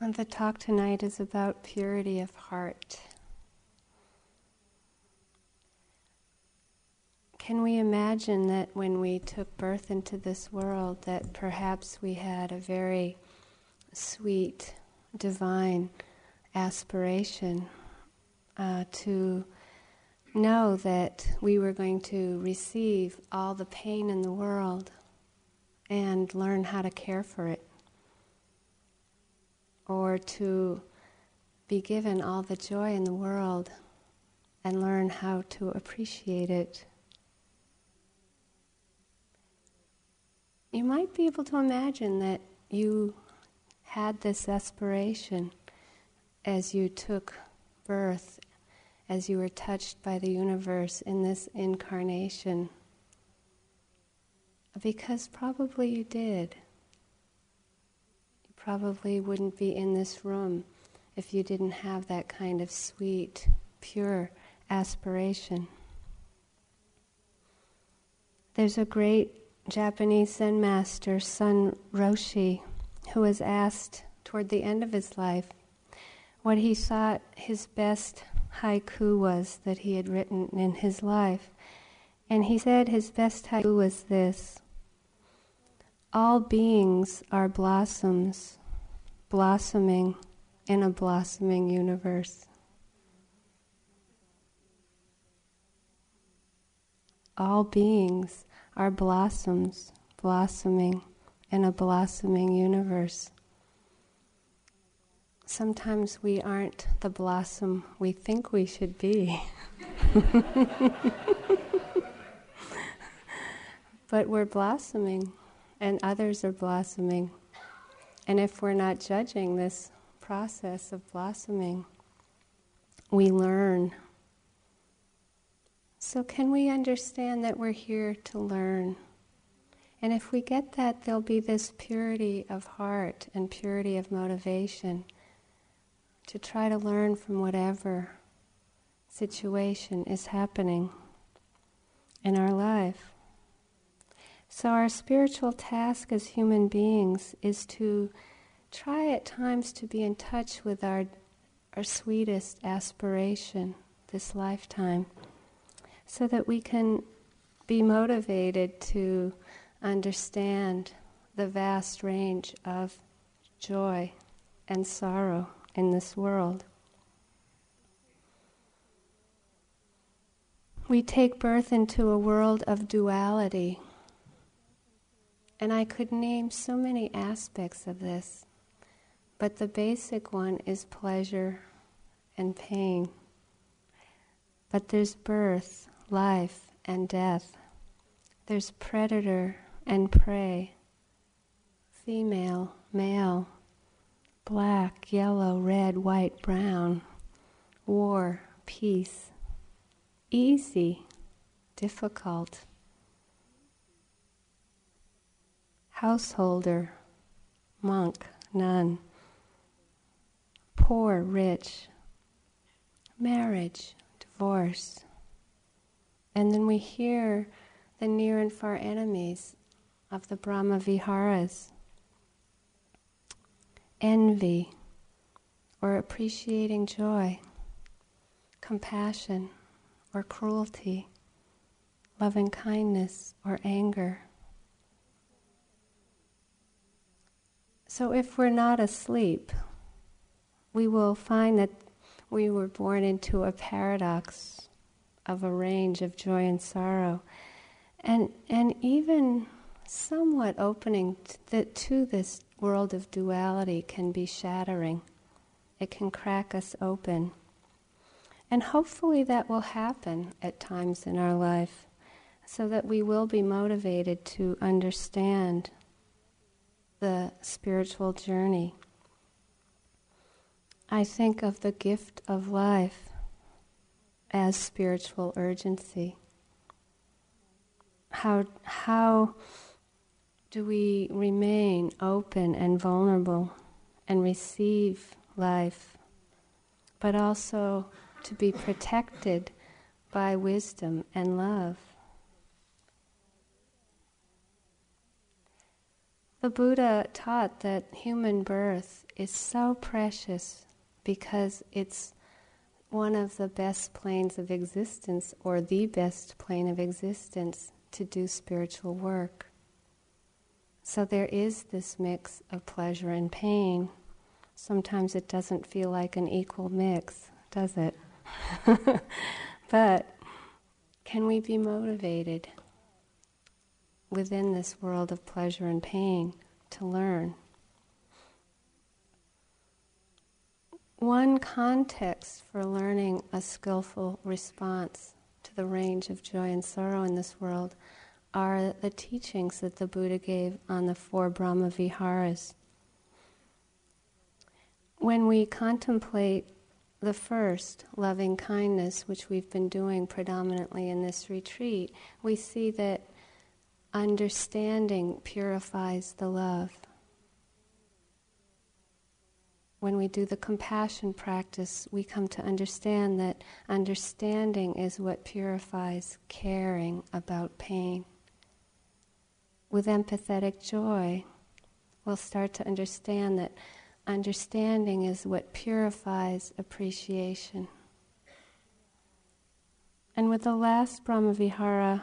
And the talk tonight is about purity of heart. Can we imagine that when we took birth into this world, that perhaps we had a very sweet, divine aspiration uh, to know that we were going to receive all the pain in the world and learn how to care for it? Or to be given all the joy in the world and learn how to appreciate it. You might be able to imagine that you had this aspiration as you took birth, as you were touched by the universe in this incarnation. Because probably you did probably wouldn't be in this room if you didn't have that kind of sweet, pure aspiration. There's a great Japanese Zen master, Soen Roshi, who was asked toward the end of his life what he thought his best haiku was that he had written in his life. And he said his best haiku was this All beings are blossoms blossoming in a blossoming universe. All beings are blossoms blossoming in a blossoming universe. Sometimes we aren't the blossom we think we should be. but we're blossoming, and others are blossoming. And if we're not judging this process of blossoming, we learn. So, can we understand that we're here to learn? And if we get that, there'll be this purity of heart and purity of motivation to try to learn from whatever situation is happening in our life. So, our spiritual task as human beings is to try at times to be in touch with our, our sweetest aspiration this lifetime so that we can be motivated to understand the vast range of joy and sorrow in this world. We take birth into a world of duality and I could name so many aspects of this, but the basic one is pleasure and pain. But there's birth, life, and death. There's predator and prey, female, male, black, yellow, red, white, brown, war, peace, easy, difficult householder, monk, nun, poor, rich, marriage, divorce. And then we hear the near and far enemies of the Brahma Viharas envy or appreciating joy, compassion or cruelty, loving kindness or anger. So, if we're not asleep, we will find that we were born into a paradox of a range of joy and sorrow. And, and even somewhat opening to, to this world of duality can be shattering. It can crack us open. And hopefully that will happen at times in our life so that we will be motivated to understand the spiritual journey. I think of the gift of life as spiritual urgency. How, how do we remain open and vulnerable and receive life, but also to be protected by wisdom and love? The Buddha taught that human birth is so precious because it's one of the best planes of existence, or the best plane of existence, to do spiritual work. So there is this mix of pleasure and pain. Sometimes it doesn't feel like an equal mix, does it? but can we be motivated within this world of pleasure and pain to learn? One context for learning a skillful response to the range of joy and sorrow in this world are the teachings that the Buddha gave on the four Brahma Viharas. When we contemplate the first, loving kindness, which we've been doing predominantly in this retreat, we see that understanding purifies the love when we do the compassion practice, we come to understand that understanding is what purifies caring about pain. With empathetic joy, we'll start to understand that understanding is what purifies appreciation. And with the last Brahmavihara,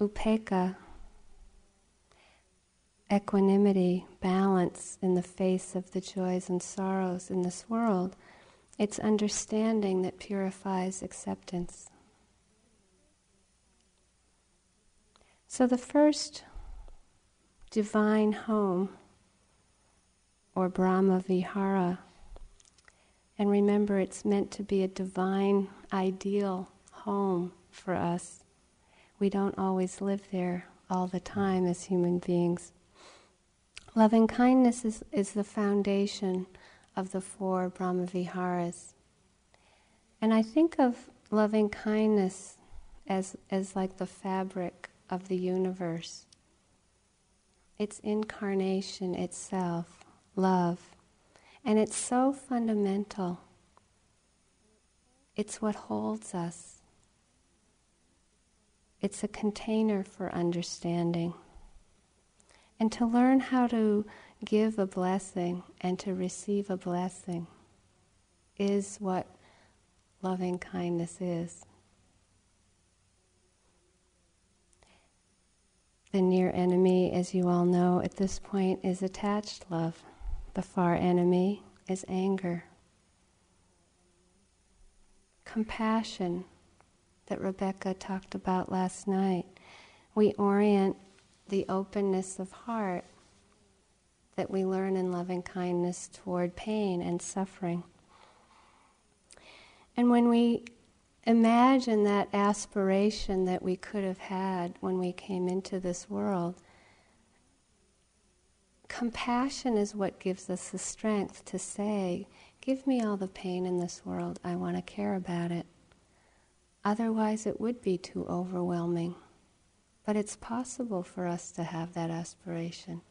Upekkha, equanimity, balance in the face of the joys and sorrows in this world. It's understanding that purifies acceptance. So, the first divine home, or Brahma Vihara, and remember it's meant to be a divine, ideal home for us. We don't always live there all the time as human beings. Loving kindness is, is the foundation of the four Brahmaviharas. And I think of loving kindness as, as like the fabric of the universe. It's incarnation itself, love. And it's so fundamental. It's what holds us. It's a container for understanding. And to learn how to give a blessing and to receive a blessing is what loving kindness is. The near enemy, as you all know at this point, is attached love. The far enemy is anger. Compassion, that Rebecca talked about last night. We orient the openness of heart that we learn in loving kindness toward pain and suffering. And when we imagine that aspiration that we could have had when we came into this world, compassion is what gives us the strength to say, Give me all the pain in this world, I want to care about it. Otherwise, it would be too overwhelming. But it's possible for us to have that aspiration.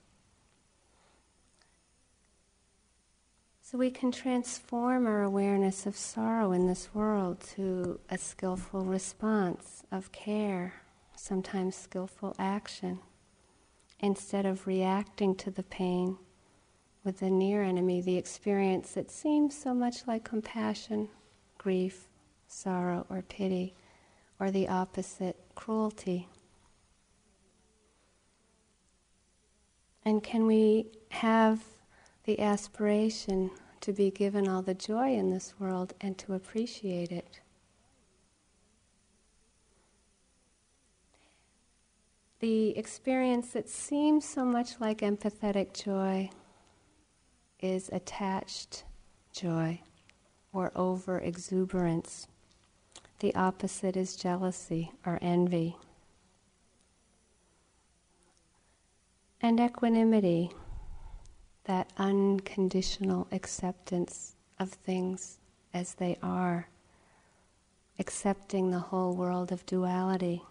So we can transform our awareness of sorrow in this world to a skillful response of care, sometimes skillful action, instead of reacting to the pain with the near enemy, the experience that seems so much like compassion, grief, sorrow, or pity, or the opposite, cruelty. And can we have the aspiration to be given all the joy in this world and to appreciate it? The experience that seems so much like empathetic joy is attached joy or over exuberance. The opposite is jealousy or envy. And equanimity, that unconditional acceptance of things as they are, accepting the whole world of duality.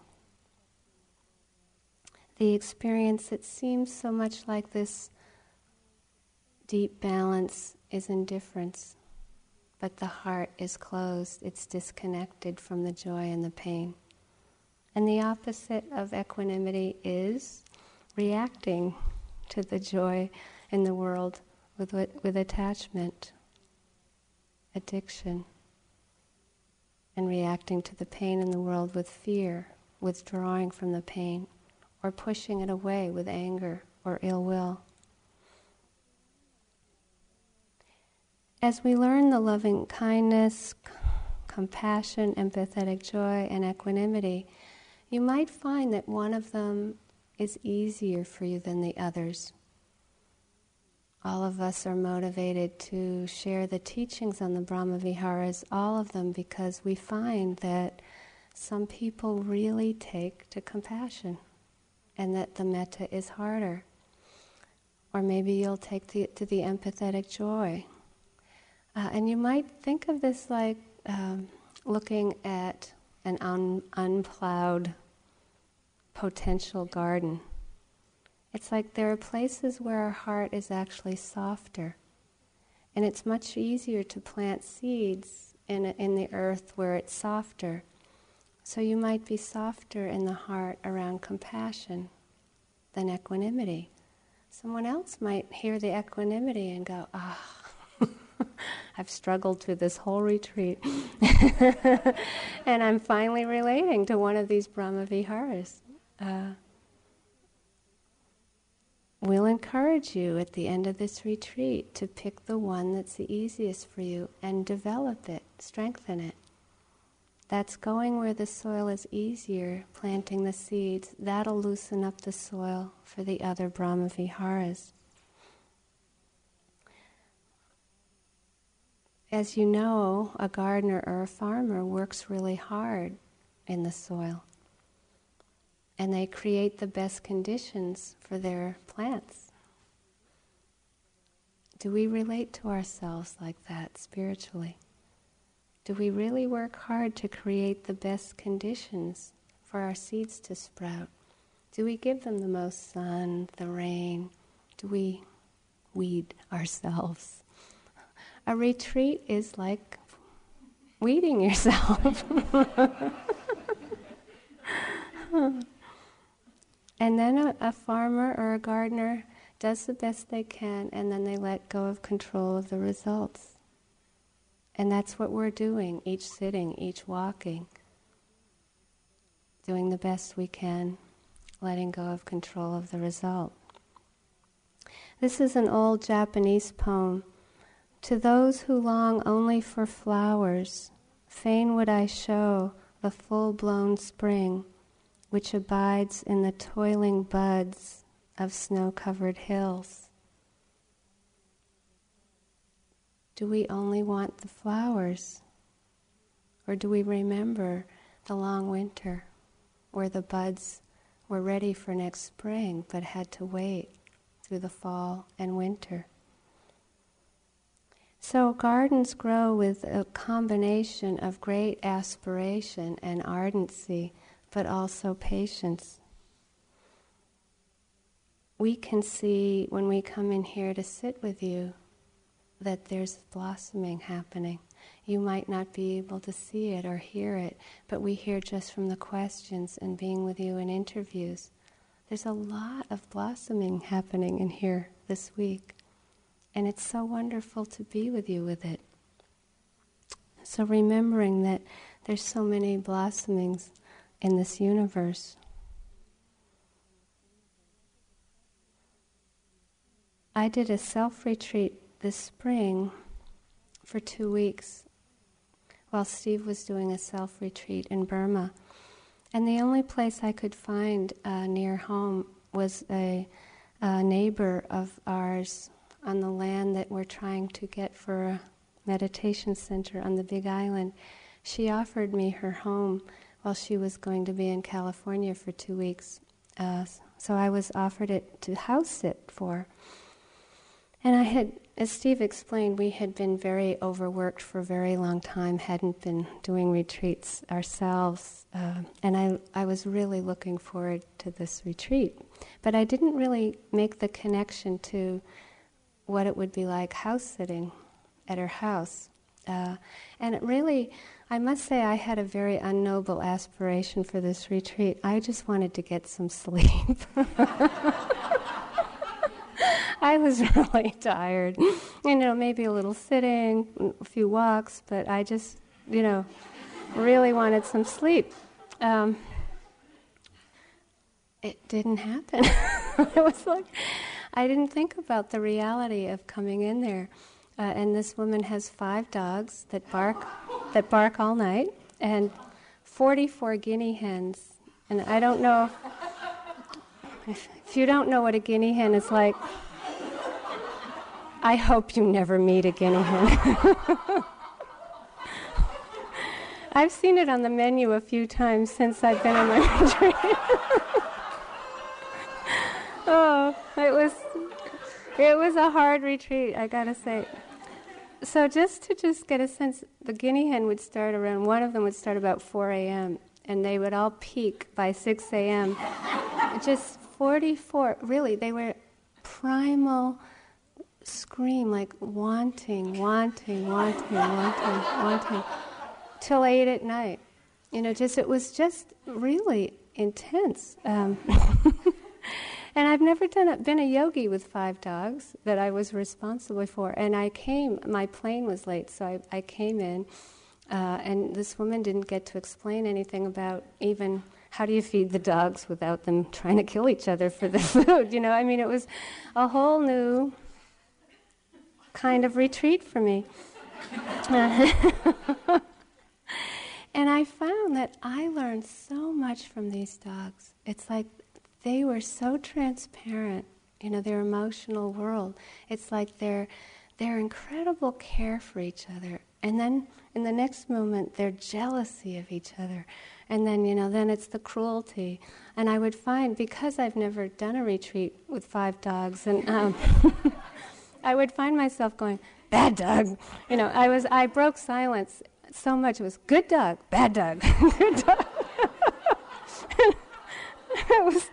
The experience that seems so much like this deep balance is indifference, but the heart is closed, it's disconnected from the joy and the pain. And the opposite of equanimity is reacting to the joy in the world with, with attachment, addiction, and reacting to the pain in the world with fear, withdrawing from the pain, or pushing it away with anger or ill will. As we learn the loving kindness, compassion, empathetic joy, and equanimity, you might find that one of them is easier for you than the others. All of us are motivated to share the teachings on the Brahma Viharas, all of them, because we find that some people really take to compassion and that the metta is harder. Or maybe you'll take to the empathetic joy uh, and you might think of this like um, looking at an un- unplowed potential garden. It's like there are places where our heart is actually softer. And it's much easier to plant seeds in, a, in the earth where it's softer. So you might be softer in the heart around compassion than equanimity. Someone else might hear the equanimity and go, ah, I've struggled through this whole retreat. and I'm finally relating to one of these Brahma Viharas. Uh, we'll encourage you at the end of this retreat to pick the one that's the easiest for you and develop it, strengthen it. That's going where the soil is easier, planting the seeds. That'll loosen up the soil for the other Brahma Viharas. As you know, a gardener or a farmer works really hard in the soil. And they create the best conditions for their plants. Do we relate to ourselves like that spiritually? Do we really work hard to create the best conditions for our seeds to sprout? Do we give them the most sun, the rain? Do we weed ourselves? A retreat is like weeding yourself. and then a, a, farmer or a gardener does the best they can, and then they let go of control of the results. And that's what we're doing each sitting, each walking. Doing the best we can, letting go of control of the result. This is an old Japanese poem to those who long only for flowers, fain would I show the full blown spring which abides in the toiling buds of snow covered hills. Do we only want the flowers? Or do we remember the long winter where the buds were ready for next spring but had to wait through the fall and winter? So, gardens grow with a combination of great aspiration and ardency, but also patience. We can see when we come in here to sit with you that there's blossoming happening. You might not be able to see it or hear it, but we hear just from the questions and being with you in interviews. There's a lot of blossoming happening in here this week. And it's so wonderful to be with you with it. So remembering that there's so many blossomings in this universe. I did a self retreat this spring for two weeks while Steve was doing a self retreat in Burma. And the only place I could find uh, near home was a, a neighbor of ours on the land that we're trying to get for a meditation center on the Big Island. She offered me her home while she was going to be in California for two weeks. Uh, so I was offered it to house sit for. And I had, as Steve explained, we had been very overworked for a very long time, hadn't been doing retreats ourselves. Uh, and I, I was really looking forward to this retreat. But I didn't really make the connection to what it would be like house sitting at her house. Uh, and it really, I must say, I had a very unnoble aspiration for this retreat. I just wanted to get some sleep. I was really tired. You know, maybe a little sitting, a few walks, but I just, you know, really wanted some sleep. Um, it didn't happen. it was like I didn't think about the reality of coming in there. Uh, and this woman has five dogs that bark, that bark all night, and 44 guinea hens. And I don't know if, if you don't know what a guinea hen is like. I hope you never meet a guinea hen. I've seen it on the menu a few times since I've been on my retreat. oh, it was it was a hard retreat, I gotta say. So just to just get a sense, the guinea hen would start around. One of them would start about 4 a.m. and they would all peak by 6 a.m. just 44. Really, they were primal scream like wanting, wanting, wanting, wanting, wanting till eight at night. You know, just it was just really intense. Um, and I've never done a, been a yogi with five dogs that I was responsible for. And I came, my plane was late, so I, I came in, uh, and this woman didn't get to explain anything about even how do you feed the dogs without them trying to kill each other for the food. You know, I mean, it was a whole new kind of retreat for me. And I found that I learned so much from these dogs. It's like they were so transparent, you know, their emotional world. It's like their their incredible care for each other. And then in the next moment their jealousy of each other. And then, you know, then it's the cruelty. And I would find because I've never done a retreat with five dogs and um, I would find myself going, bad dog. You know, I was I broke silence so much. It was good dog, bad dog, good dog. it was,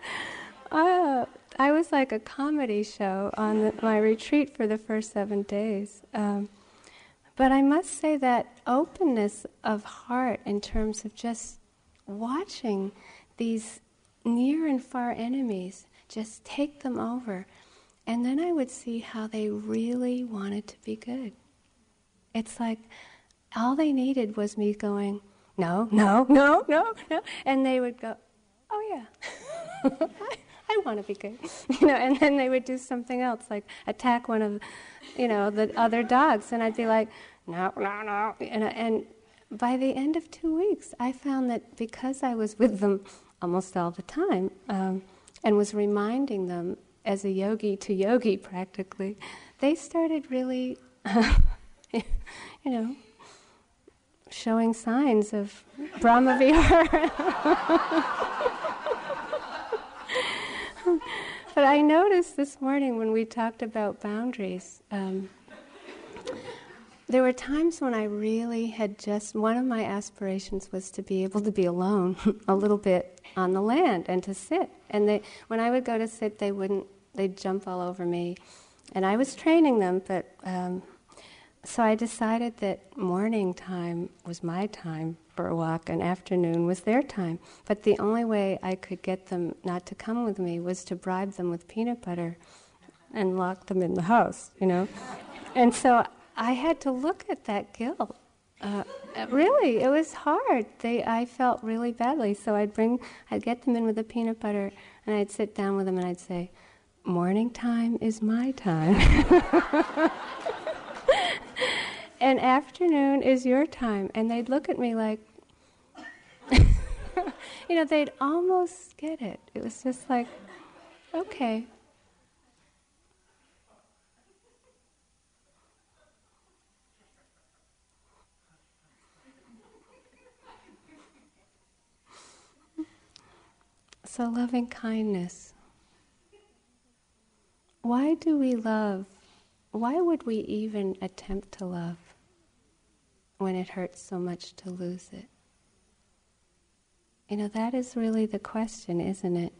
uh, I was like a comedy show on the, my retreat for the first seven days. Um, but I must say that openness of heart in terms of just watching these near and far enemies, just take them over. And then I would see how they really wanted to be good. It's like all they needed was me going, no, no, no, no, no. And they would go, oh yeah, I, want to be good. You know, and then they would do something else, like attack one of, you know, the other dogs. And I'd be like, no, no, no. And, and by the end of two weeks, I found that because I was with them almost all the time um, and was reminding them as a yogi to yogi practically, they started really, you know, showing signs of Brahma Vihara. But I noticed this morning when we talked about boundaries, um, there were times when I really had just, one of my aspirations was to be able to be alone a little bit on the land and to sit. And they, when I would go to sit, they wouldn't, they'd jump all over me. And I was training them, but um, so I decided that morning time was my time a walk an afternoon was their time. But the only way I could get them not to come with me was to bribe them with peanut butter and lock them in the house, you know. and so I had to look at that guilt. Uh, really, it was hard. They, I felt really badly. So I'd bring, I'd get them in with the peanut butter, and I'd sit down with them, and I'd say, "Morning time is my time." and afternoon is your time. And they'd look at me like, you know, they'd almost get it. It was just like, okay. So, loving kindness. Why do we love why would we even attempt to love when it hurts so much to lose it? You know, that is really the question, isn't it?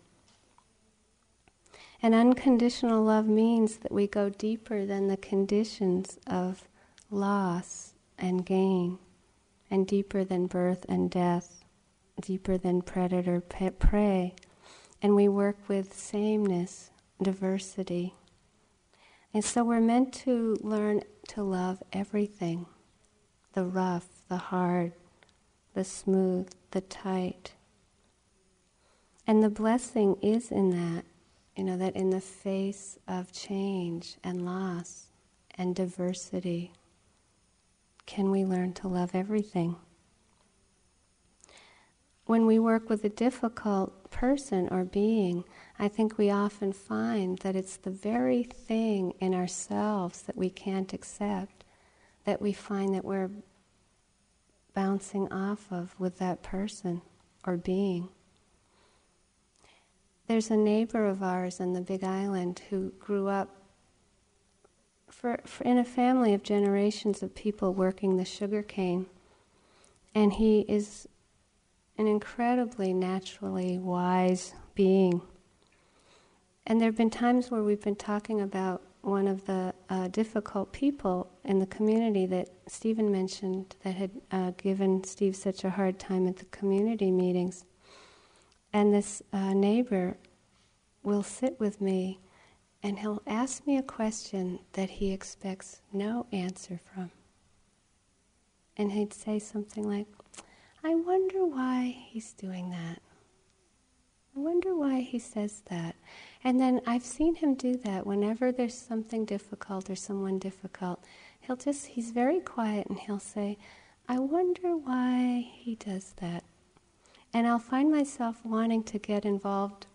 And unconditional love means that we go deeper than the conditions of loss and gain, and deeper than birth and death, deeper than predator prey. And we work with sameness, diversity, And so we're meant to learn to love everything the rough, the hard, the smooth, the tight. And the blessing is in that, you know, that in the face of change and loss and diversity, can we learn to love everything? When we work with a difficult person or being, I think we often find that it's the very thing in ourselves that we can't accept that we find that we're bouncing off of with that person or being. There's a neighbor of ours in the Big Island who grew up for, for in a family of generations of people working the sugar cane. And he is an incredibly naturally wise being. And there have been times where we've been talking about one of the uh, difficult people in the community that Stephen mentioned that had uh, given Steve such a hard time at the community meetings. And this uh, neighbor will sit with me and he'll ask me a question that he expects no answer from. And he'd say something like, I wonder why he's doing that. I wonder why he says that. And then I've seen him do that whenever there's something difficult or someone difficult. He'll just, he's very quiet and he'll say, I wonder why he does that. And I'll find myself wanting to get involved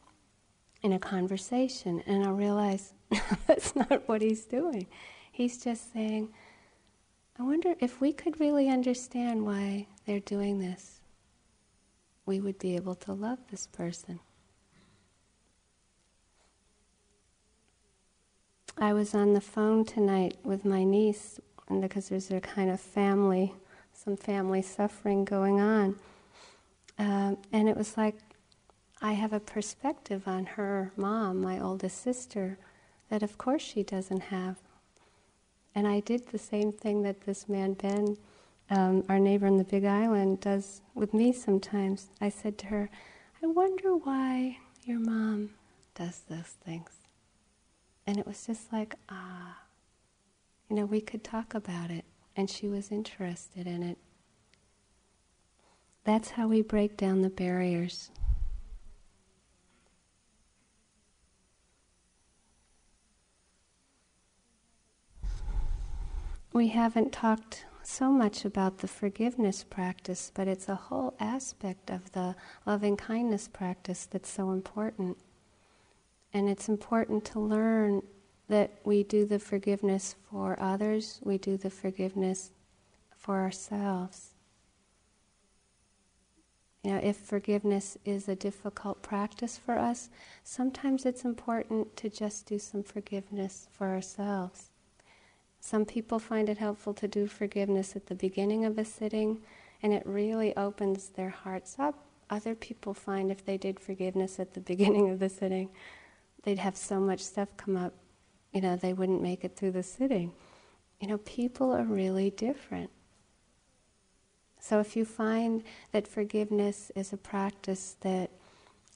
in a conversation, and I'll realize that's not what he's doing. He's just saying, I wonder if we could really understand why they're doing this, we would be able to love this person. I was on the phone tonight with my niece, and because there's a kind of family, some family suffering going on. Um, and it was like I have a perspective on her mom, my oldest sister, that of course she doesn't have. And I did the same thing that this man, Ben, um, our neighbor in the Big Island, does with me sometimes. I said to her, I wonder why your mom does those things. And it was just like, ah, you know, we could talk about it. And she was interested in it. That's how we break down the barriers. we haven't talked so much about the forgiveness practice, but it's a whole aspect of the loving kindness practice that's so important. And it's important to learn that we do the forgiveness for others, we do the forgiveness for ourselves. You know, if forgiveness is a difficult practice for us, sometimes it's important to just do some forgiveness for ourselves. Some people find it helpful to do forgiveness at the beginning of a sitting, and it really opens their hearts up. Other people find if they did forgiveness at the beginning of the sitting, they'd have so much stuff come up, you know, they wouldn't make it through the sitting. You know, people are really different. So if you find that forgiveness is a practice that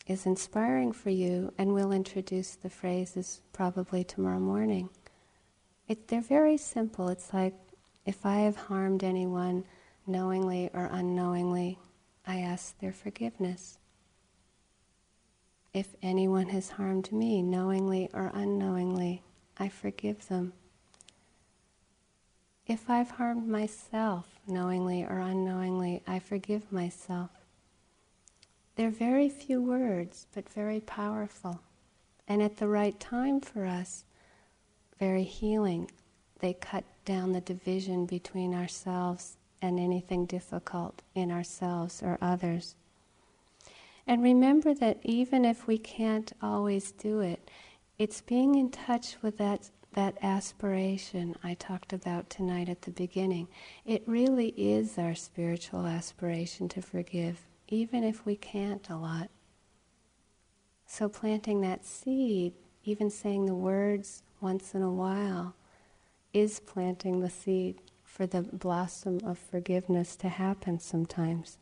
is inspiring for you, and we'll introduce the phrases probably tomorrow morning. It, they're very simple. It's like if I have harmed anyone knowingly or unknowingly, I ask their forgiveness. If anyone has harmed me knowingly or unknowingly, I forgive them. If I've harmed myself knowingly or unknowingly, I forgive myself. They're very few words, but very powerful. And at the right time for us, very healing. They cut down the division between ourselves and anything difficult in ourselves or others. And remember that even if we can't always do it, it's being in touch with that, that aspiration I talked about tonight at the beginning. It really is our spiritual aspiration to forgive, even if we can't a lot. So planting that seed, even saying the words once in a while is planting the seed for the blossom of forgiveness to happen sometimes.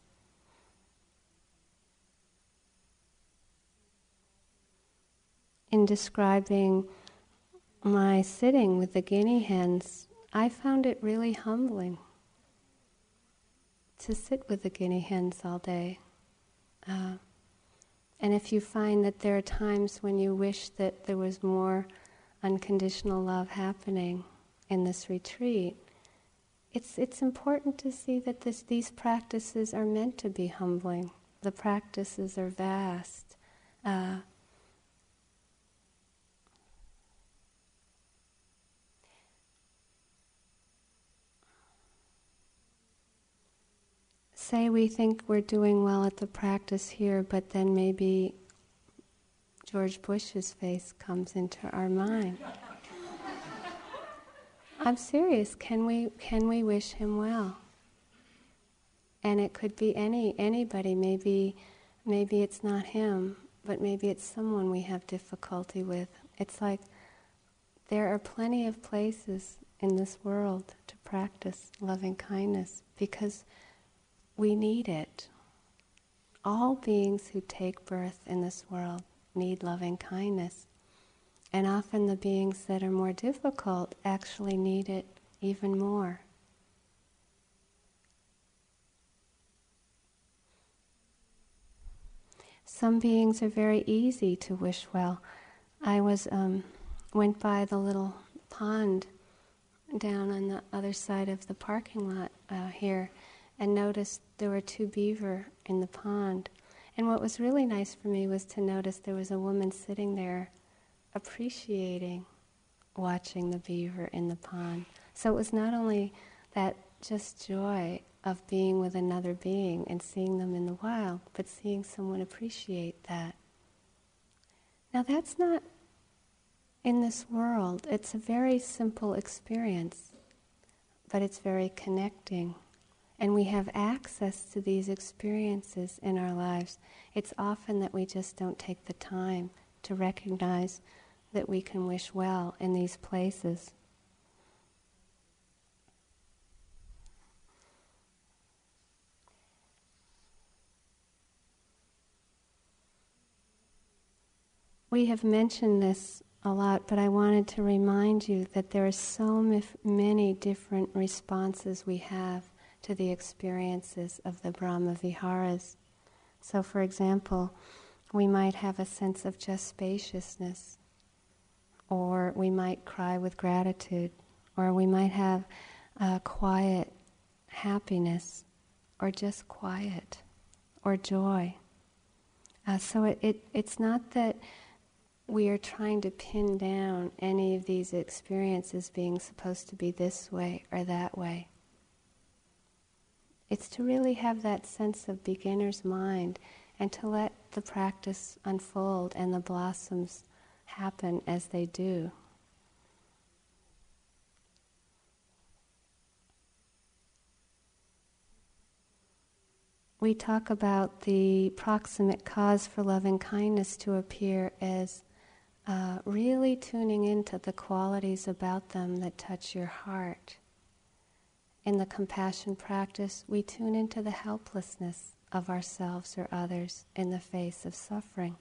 In describing my sitting with the guinea hens, I found it really humbling to sit with the guinea hens all day. Uh, and if you find that there are times when you wish that there was more unconditional love happening in this retreat, it's, it's important to see that this, these practices are meant to be humbling. The practices are vast. Uh, say we think we're doing well at the practice here, but then maybe George Bush's face comes into our mind. I'm serious. Can we can we wish him well? And it could be any anybody. Maybe maybe it's not him, but maybe it's someone we have difficulty with. It's like there are plenty of places in this world to practice loving kindness because we need it. All beings who take birth in this world need loving kindness. And often the beings that are more difficult actually need it even more. Some beings are very easy to wish well. I was um, went by the little pond down on the other side of the parking lot uh, here, and noticed there were two beaver in the pond. And what was really nice for me was to notice there was a woman sitting there appreciating watching the beaver in the pond. So it was not only that just joy of being with another being and seeing them in the wild, but seeing someone appreciate that. Now, that's not in this world. It's a very simple experience, but it's very connecting and we have access to these experiences in our lives, it's often that we just don't take the time to recognize that we can wish well in these places. We have mentioned this a lot, but I wanted to remind you that there are so many different responses we have to the experiences of the Brahma Viharas. So, for example, we might have a sense of just spaciousness, or we might cry with gratitude, or we might have a quiet happiness, or just quiet, or joy. Uh, so it, it, it's not that we are trying to pin down any of these experiences being supposed to be this way or that way. It's to really have that sense of beginner's mind and to let the practice unfold and the blossoms happen as they do. We talk about the proximate cause for loving kindness to appear as uh, really tuning into the qualities about them that touch your heart in the compassion practice, we tune into the helplessness of ourselves or others in the face of suffering.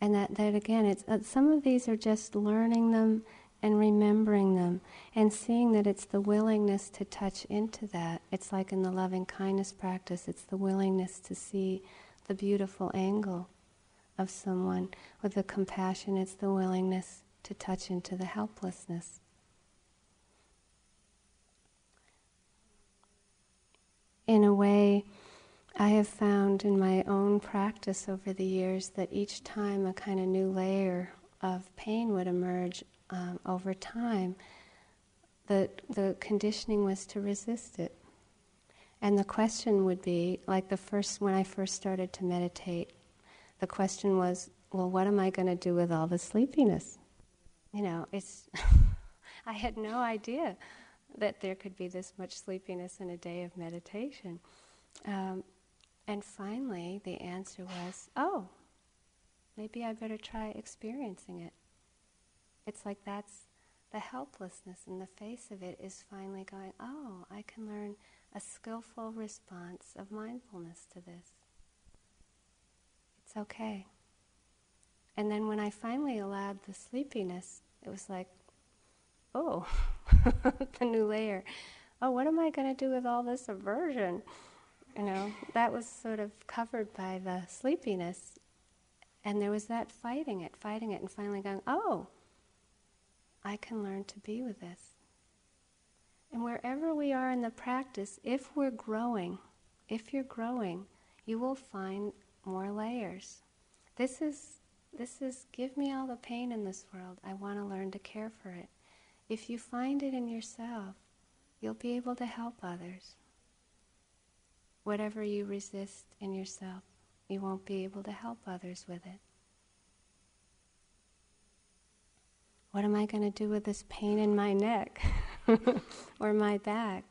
And that, that again, it's, uh, some of these are just learning them and remembering them and seeing that it's the willingness to touch into that. It's like in the loving kindness practice, it's the willingness to see the beautiful angle of someone. With the compassion, it's the willingness to touch into the helplessness. In a way, I have found in my own practice over the years that each time a kind of new layer of pain would emerge um, over time, the, the conditioning was to resist it. And the question would be like the first, when I first started to meditate, the question was, well, what am I going to do with all the sleepiness? You know, it's, I had no idea that there could be this much sleepiness in a day of meditation. Um, and finally, the answer was, oh, maybe I better try experiencing it. It's like that's the helplessness in the face of it is finally going, oh, I can learn a skillful response of mindfulness to this. It's okay. And then when I finally allowed the sleepiness, It was like, oh, the new layer. Oh, what am I going to do with all this aversion? You know, that was sort of covered by the sleepiness. And there was that fighting it, fighting it, and finally going, oh, I can learn to be with this. And wherever we are in the practice, if we're growing, if you're growing, you will find more layers. This is this is give me all the pain in this world. I want to learn to care for it. If you find it in yourself, you'll be able to help others. Whatever you resist in yourself, you won't be able to help others with it. What am I going to do with this pain in my neck or my back?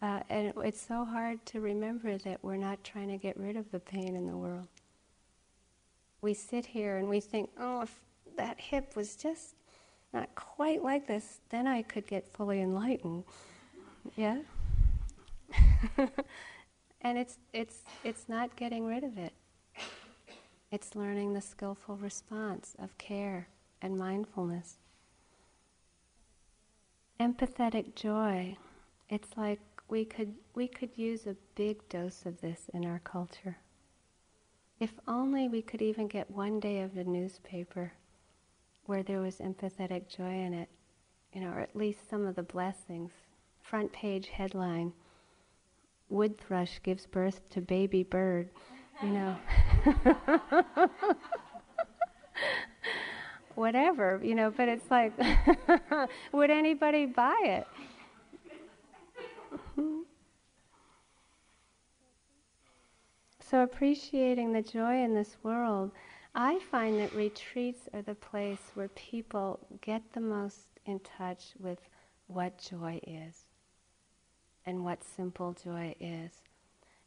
Uh, and it's so hard to remember that we're not trying to get rid of the pain in the world. We sit here and we think, oh, if that hip was just not quite like this, then I could get fully enlightened. Yeah? and it's, it's, it's not getting rid of it. It's learning the skillful response of care and mindfulness. Empathetic joy. It's like we could, we could use a big dose of this in our culture. If only we could even get one day of the newspaper where there was empathetic joy in it, you know, or at least some of the blessings. Front page headline Wood thrush gives birth to baby bird, you know. Whatever, you know, but it's like, would anybody buy it? so appreciating the joy in this world I find that retreats are the place where people get the most in touch with what joy is and what simple joy is.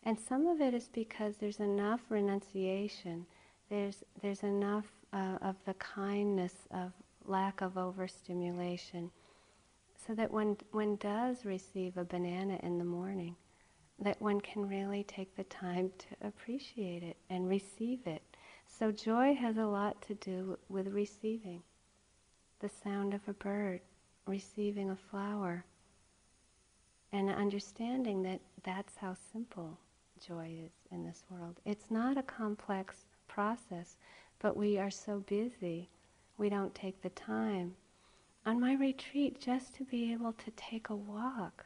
And some of it is because there's enough renunciation, there's, there's enough uh, of the kindness of lack of overstimulation, so that one, one does receive a banana in the morning, that one can really take the time to appreciate it and receive it so joy has a lot to do with receiving. The sound of a bird, receiving a flower, and understanding that that's how simple joy is in this world. It's not a complex process, but we are so busy, we don't take the time. On my retreat, just to be able to take a walk,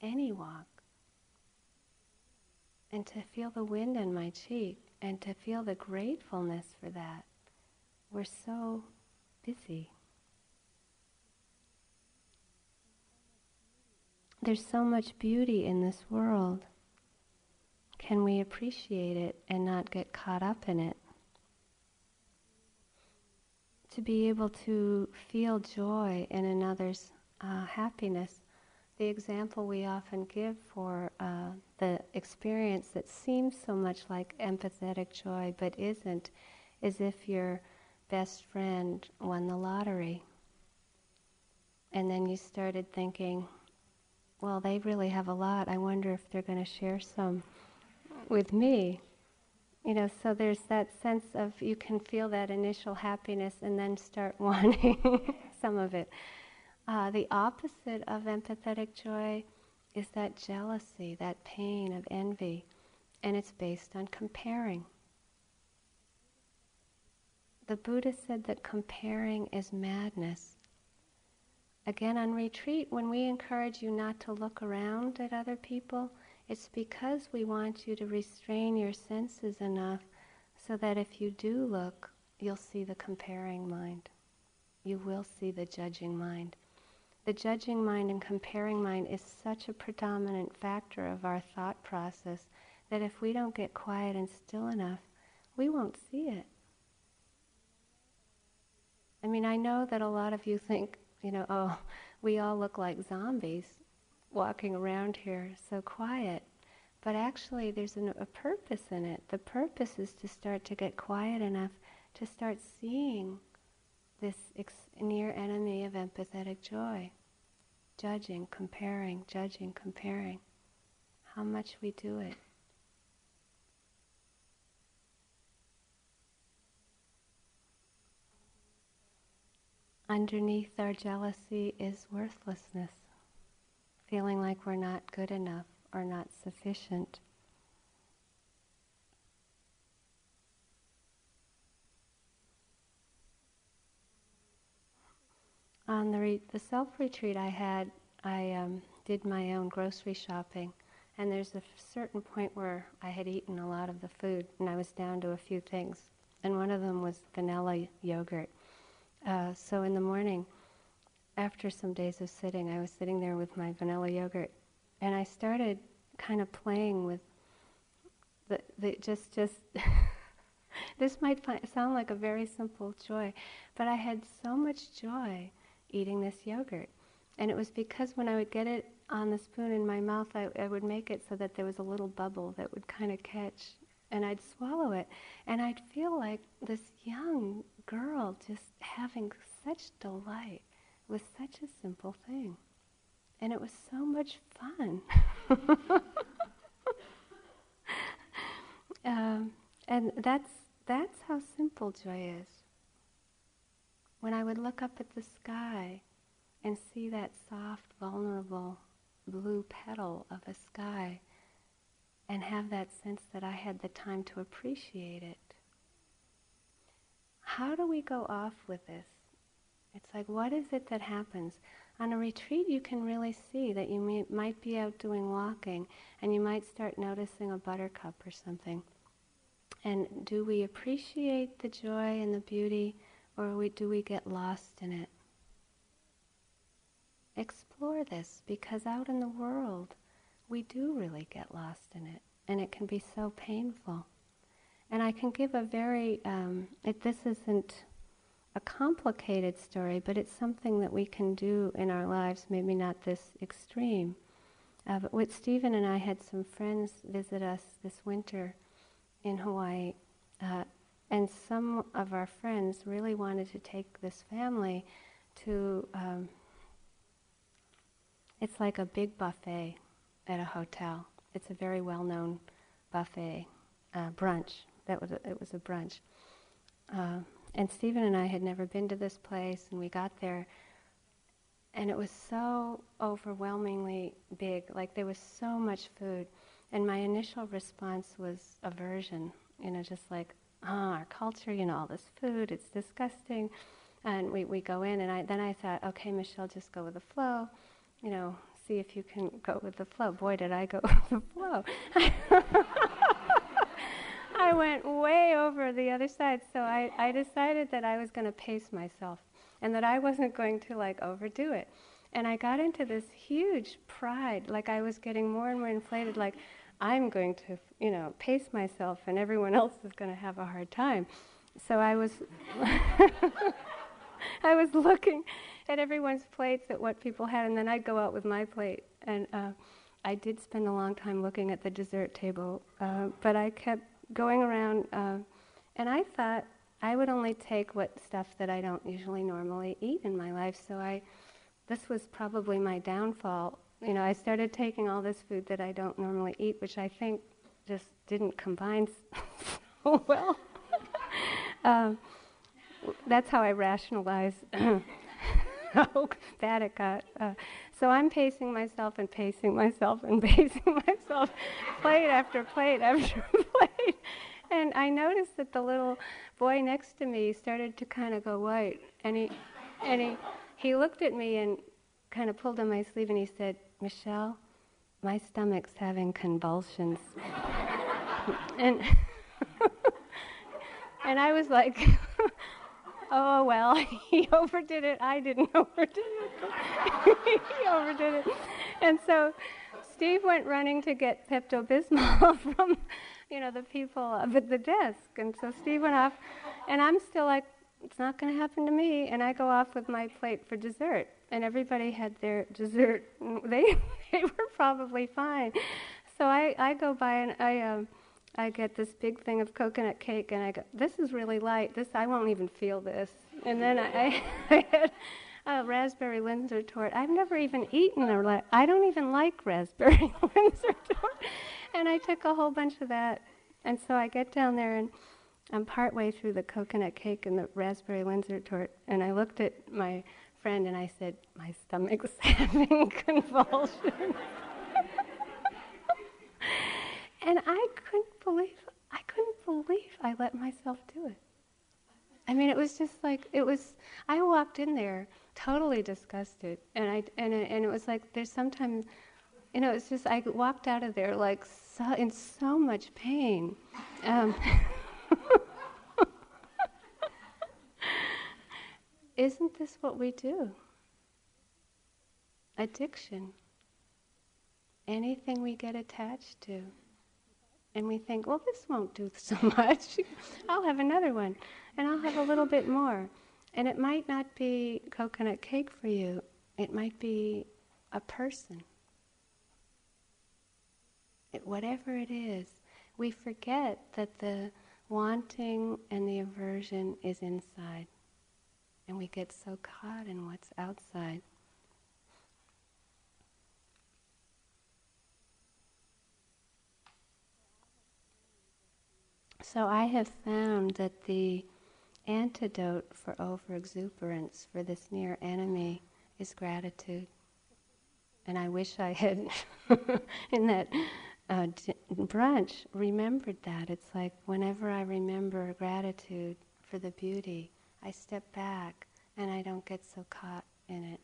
any walk, and to feel the wind in my cheek, and to feel the gratefulness for that. We're so busy. There's so much beauty in this world. Can we appreciate it and not get caught up in it? To be able to feel joy in another's uh, happiness the example we often give for uh, the experience that seems so much like empathetic joy but isn't is if your best friend won the lottery. And then you started thinking, well, they really have a lot. I wonder if they're going to share some with me. You know, so there's that sense of you can feel that initial happiness and then start wanting some of it. Uh, the opposite of empathetic joy is that jealousy, that pain of envy, and it's based on comparing. The Buddha said that comparing is madness. Again, on retreat, when we encourage you not to look around at other people, it's because we want you to restrain your senses enough so that if you do look, you'll see the comparing mind. You will see the judging mind the judging mind and comparing mind is such a predominant factor of our thought process that if we don't get quiet and still enough, we won't see it. I mean, I know that a lot of you think, you know, oh, we all look like zombies walking around here so quiet. But actually, there's an, a purpose in it. The purpose is to start to get quiet enough to start seeing this ex- near enemy of empathetic joy. Judging, comparing, judging, comparing. How much we do it. underneath our jealousy is worthlessness, feeling like we're not good enough or not sufficient. On the, re- the self retreat I had, I um, did my own grocery shopping, and there's a certain point where I had eaten a lot of the food, and I was down to a few things, and one of them was vanilla yogurt. Uh, so in the morning, after some days of sitting, I was sitting there with my vanilla yogurt, and I started kind of playing with the, the just just. this might sound like a very simple joy, but I had so much joy eating this yogurt. And it was because when I would get it on the spoon in my mouth, I, I would make it so that there was a little bubble that would kind of catch, and I'd swallow it. And I'd feel like this young girl just having such delight with such a simple thing. And it was so much fun. um, and that's, that's how simple joy is when I would look up at the sky and see that soft, vulnerable blue petal of a sky and have that sense that I had the time to appreciate it. How do we go off with this? It's like, what is it that happens? On a retreat, you can really see that you may, might be out doing walking and you might start noticing a buttercup or something. And do we appreciate the joy and the beauty or we, do we get lost in it? Explore this because out in the world, we do really get lost in it, and it can be so painful. And I can give a very, um, it, this isn't a complicated story, but it's something that we can do in our lives, maybe not this extreme. Uh, but with Stephen and I had some friends visit us this winter in Hawaii, uh, and some of our friends really wanted to take this family to, um, it's like a big buffet at a hotel. It's a very well known buffet, uh, brunch. That was a, it was a brunch. Uh, and Stephen and I had never been to this place, and we got there, and it was so overwhelmingly big. Like there was so much food, and my initial response was aversion. You know, just like, oh, our culture, you know, all this food, it's disgusting. And we, we go in, and I, then I thought, okay, Michelle, just go with the flow. You know, see if you can go with the flow. Boy, did I go with the flow. I went way over the other side, so I, I decided that I was going to pace myself and that I wasn't going to like overdo it. And I got into this huge pride, like I was getting more and more inflated, like I'm going to, you know, pace myself and everyone else is going to have a hard time. So I was I was looking at everyone's plates at what people had and then I'd go out with my plate and uh, I did spend a long time looking at the dessert table, uh, but I kept going around uh, and I thought I would only take what stuff that I don't usually normally eat in my life. So I, this was probably my downfall you know, I started taking all this food that I don't normally eat, which I think just didn't combine so well. um, that's how I rationalize how bad it got. Uh, so I'm pacing myself and pacing myself and pacing myself, plate after plate after plate. And I noticed that the little boy next to me started to kind of go white, and he, and he, he looked at me and kind of pulled on my sleeve and he said, Michelle, my stomach's having convulsions. and and I was like, oh well, he overdid it. I didn't overdid it. he overdid it. And so Steve went running to get Pepto Bismol from, you know, the people up at the desk. And so Steve went off, and I'm still like, it's not going to happen to me. And I go off with my plate for dessert and everybody had their dessert. They they were probably fine. So I, I go by and I um, I get this big thing of coconut cake and I go, this is really light. This I won't even feel this. And then I, I had a raspberry Linzer torte. I've never even eaten a. La- I don't even like raspberry Linzer torte. And I took a whole bunch of that. And so I get down there and I'm partway through the coconut cake and the raspberry Linzer torte, and I looked at my friend and I said, My stomach's having convulsions. and I couldn't believe, I couldn't believe I let myself do it. I mean, it was just like, it was, I walked in there totally disgusted. And, I, and, and it was like, there's sometimes, you know, it's just, I walked out of there like so, in so much pain. Um, Isn't this what we do? Addiction. Anything we get attached to. And we think, well, this won't do so much. I'll have another one. And I'll have a little bit more. And it might not be coconut cake for you, it might be a person. It, whatever it is, we forget that the wanting and the aversion is inside. And we get so caught in what's outside. So I have found that the antidote for overexuberance, for this near enemy, is gratitude. And I wish I had, in that uh, brunch, remembered that. It's like whenever I remember gratitude for the beauty, I step back and I don't get so caught in it.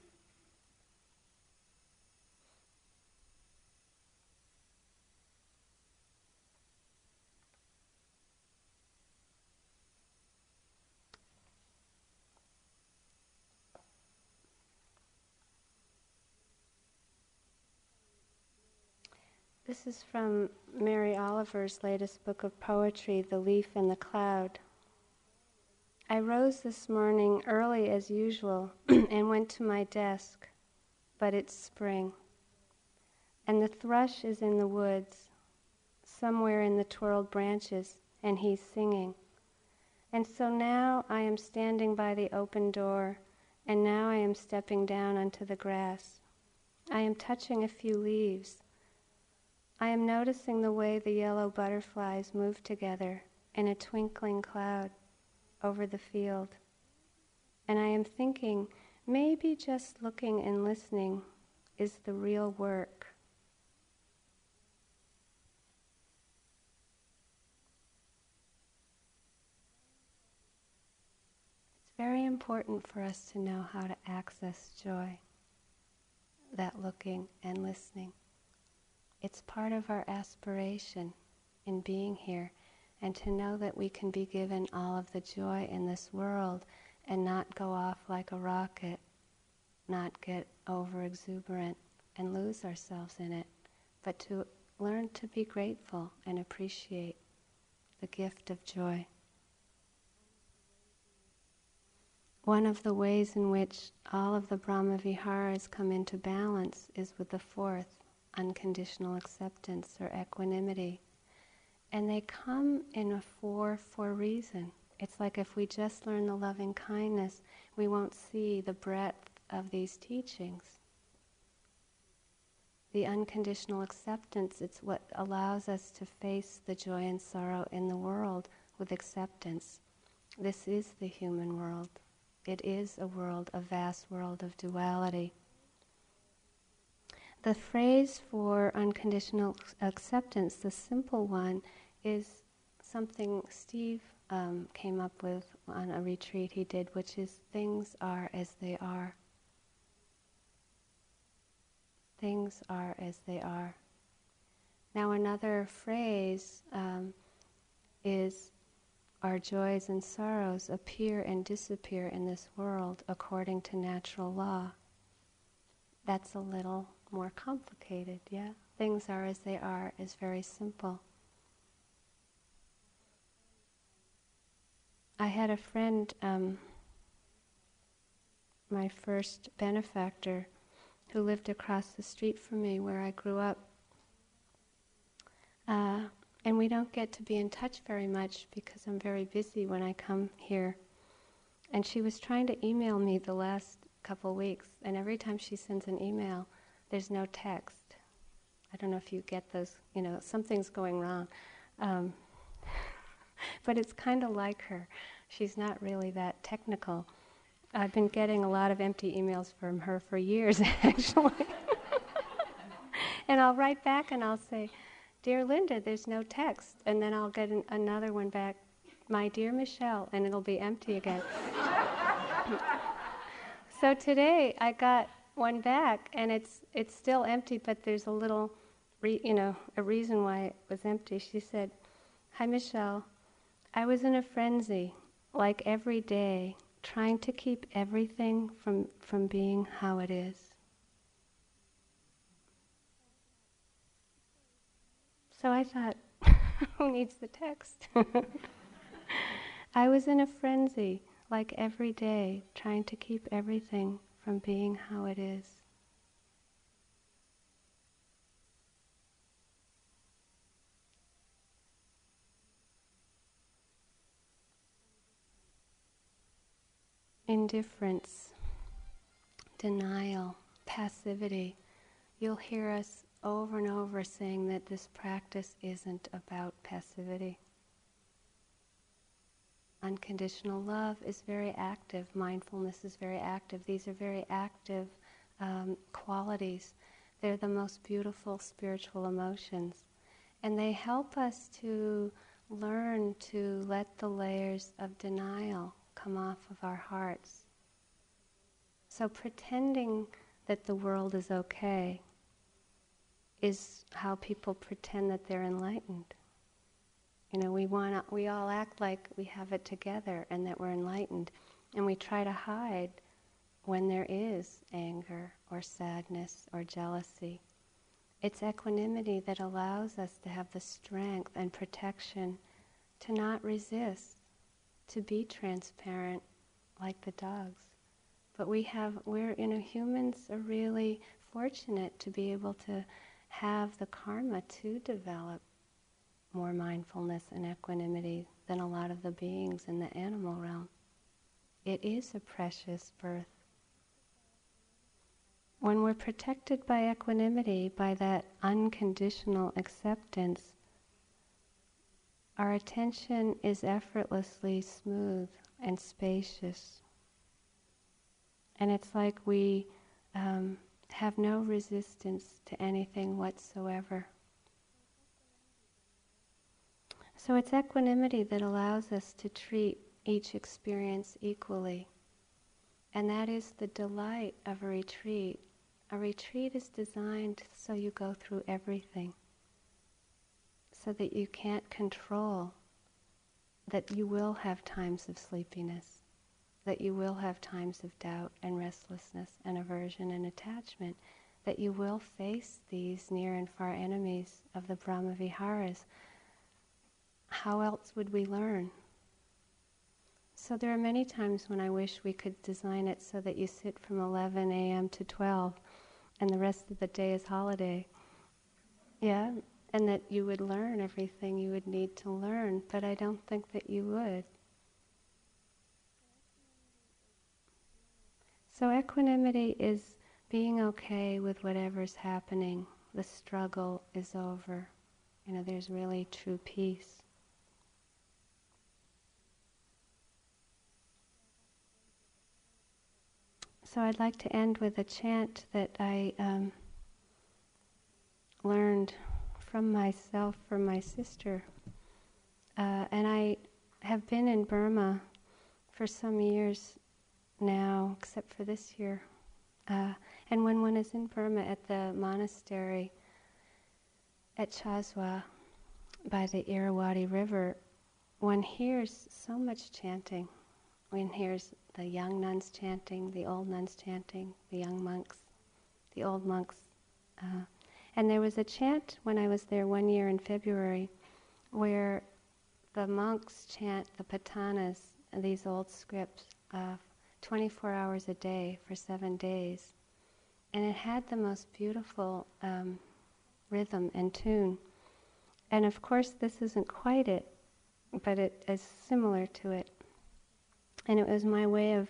This is from Mary Oliver's latest book of poetry, The Leaf and the Cloud. I rose this morning early as usual and went to my desk, but it's spring. And the thrush is in the woods, somewhere in the twirled branches, and he's singing. And so now I am standing by the open door, and now I am stepping down onto the grass. I am touching a few leaves I am noticing the way the yellow butterflies move together in a twinkling cloud over the field. And I am thinking maybe just looking and listening is the real work. It's very important for us to know how to access joy, that looking and listening. It's part of our aspiration in being here, and to know that we can be given all of the joy in this world and not go off like a rocket, not get over exuberant and lose ourselves in it, but to learn to be grateful and appreciate the gift of joy. One of the ways in which all of the Brahma Viharas come into balance is with the fourth, unconditional acceptance or equanimity. And they come in a four for reason. It's like if we just learn the loving kindness, we won't see the breadth of these teachings. The unconditional acceptance, it's what allows us to face the joy and sorrow in the world with acceptance. This is the human world. It is a world, a vast world of duality. The phrase for unconditional acceptance, the simple one, is something Steve um, came up with on a retreat he did, which is things are as they are. Things are as they are. Now, another phrase um, is our joys and sorrows appear and disappear in this world according to natural law. That's a little more complicated, yeah? Things are as they are is very simple. I had a friend, um, my first benefactor, who lived across the street from me where I grew up. Uh, and we don't get to be in touch very much because I'm very busy when I come here. And she was trying to email me the last couple weeks, and every time she sends an email, there's no text. I don't know if you get those, you know, something's going wrong. Um, but it's kind of like her. She's not really that technical. I've been getting a lot of empty emails from her for years, actually. and I'll write back and I'll say, Dear Linda, there's no text. And then I'll get an, another one back, My dear Michelle, and it'll be empty again. so today I got one back and it's, it's still empty, but there's a little, re, you know, a reason why it was empty. She said, Hi, Michelle. I was in a frenzy, like every day, trying to keep everything from, from being how it is. So I thought, who needs the text? I was in a frenzy, like every day, trying to keep everything from being how it is. Indifference, denial, passivity. You'll hear us over and over saying that this practice isn't about passivity. Unconditional love is very active, mindfulness is very active. These are very active um, qualities. They're the most beautiful spiritual emotions. And they help us to learn to let the layers of denial come off of our hearts. So pretending that the world is okay is how people pretend that they're enlightened. You know, we want we all act like we have it together and that we're enlightened, and we try to hide when there is anger or sadness or jealousy. It's equanimity that allows us to have the strength and protection to not resist, to be transparent like the dogs. But we have, we're, you know, humans are really fortunate to be able to have the karma to develop more mindfulness and equanimity than a lot of the beings in the animal realm. It is a precious birth. When we're protected by equanimity, by that unconditional acceptance, our attention is effortlessly smooth and spacious. And it's like we um, have no resistance to anything whatsoever. So it's equanimity that allows us to treat each experience equally. And that is the delight of a retreat. A retreat is designed so you go through everything, so that you can't control that you will have times of sleepiness, that you will have times of doubt and restlessness and aversion and attachment, that you will face these near and far enemies of the Brahma Viharas. How else would we learn? So there are many times when I wish we could design it so that you sit from 11 a.m. to 12 and the rest of the day is holiday. Yeah, and that you would learn everything you would need to learn, but I don't think that you would. So, equanimity is being okay with whatever's happening. The struggle is over. You know, there's really true peace. So, I'd like to end with a chant that I um, learned from myself from my sister. Uh, and I have been in Burma for some years now, except for this year. Uh, and when one is in Burma at the monastery at Chaswa by the Irrawaddy River, one hears so much chanting. One hears the young nuns chanting, the old nuns chanting, the young monks, the old monks. Uh, and there was a chant when I was there one year in February where the monks chant the patanas, these old scripts, uh, 24 hours a day for seven days. And it had the most beautiful um, rhythm and tune. And of course, this isn't quite it, but it is similar to it. And it was my way of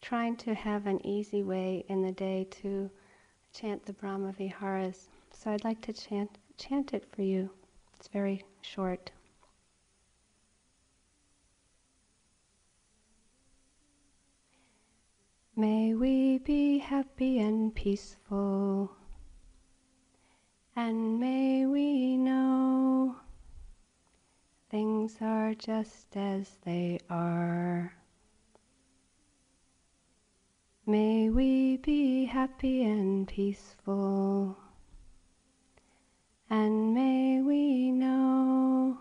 trying to have an easy way in the day to chant the Brahma Viharas. So I'd like to chant, chant it for you. It's very short. May we be happy and peaceful, and may we know things are just as they are. May we be happy and peaceful. And may we know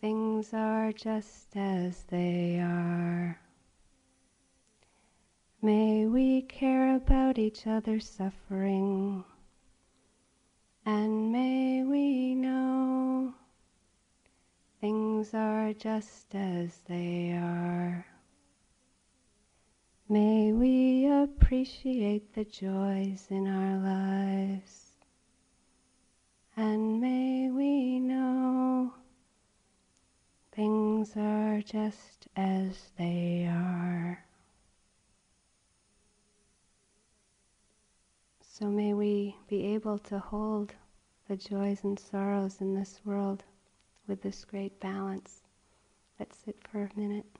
things are just as they are. May we care about each other's suffering. And may we know things are just as they are. May we appreciate the joys in our lives. And may we know things are just as they are. So may we be able to hold the joys and sorrows in this world with this great balance. Let's sit for a minute.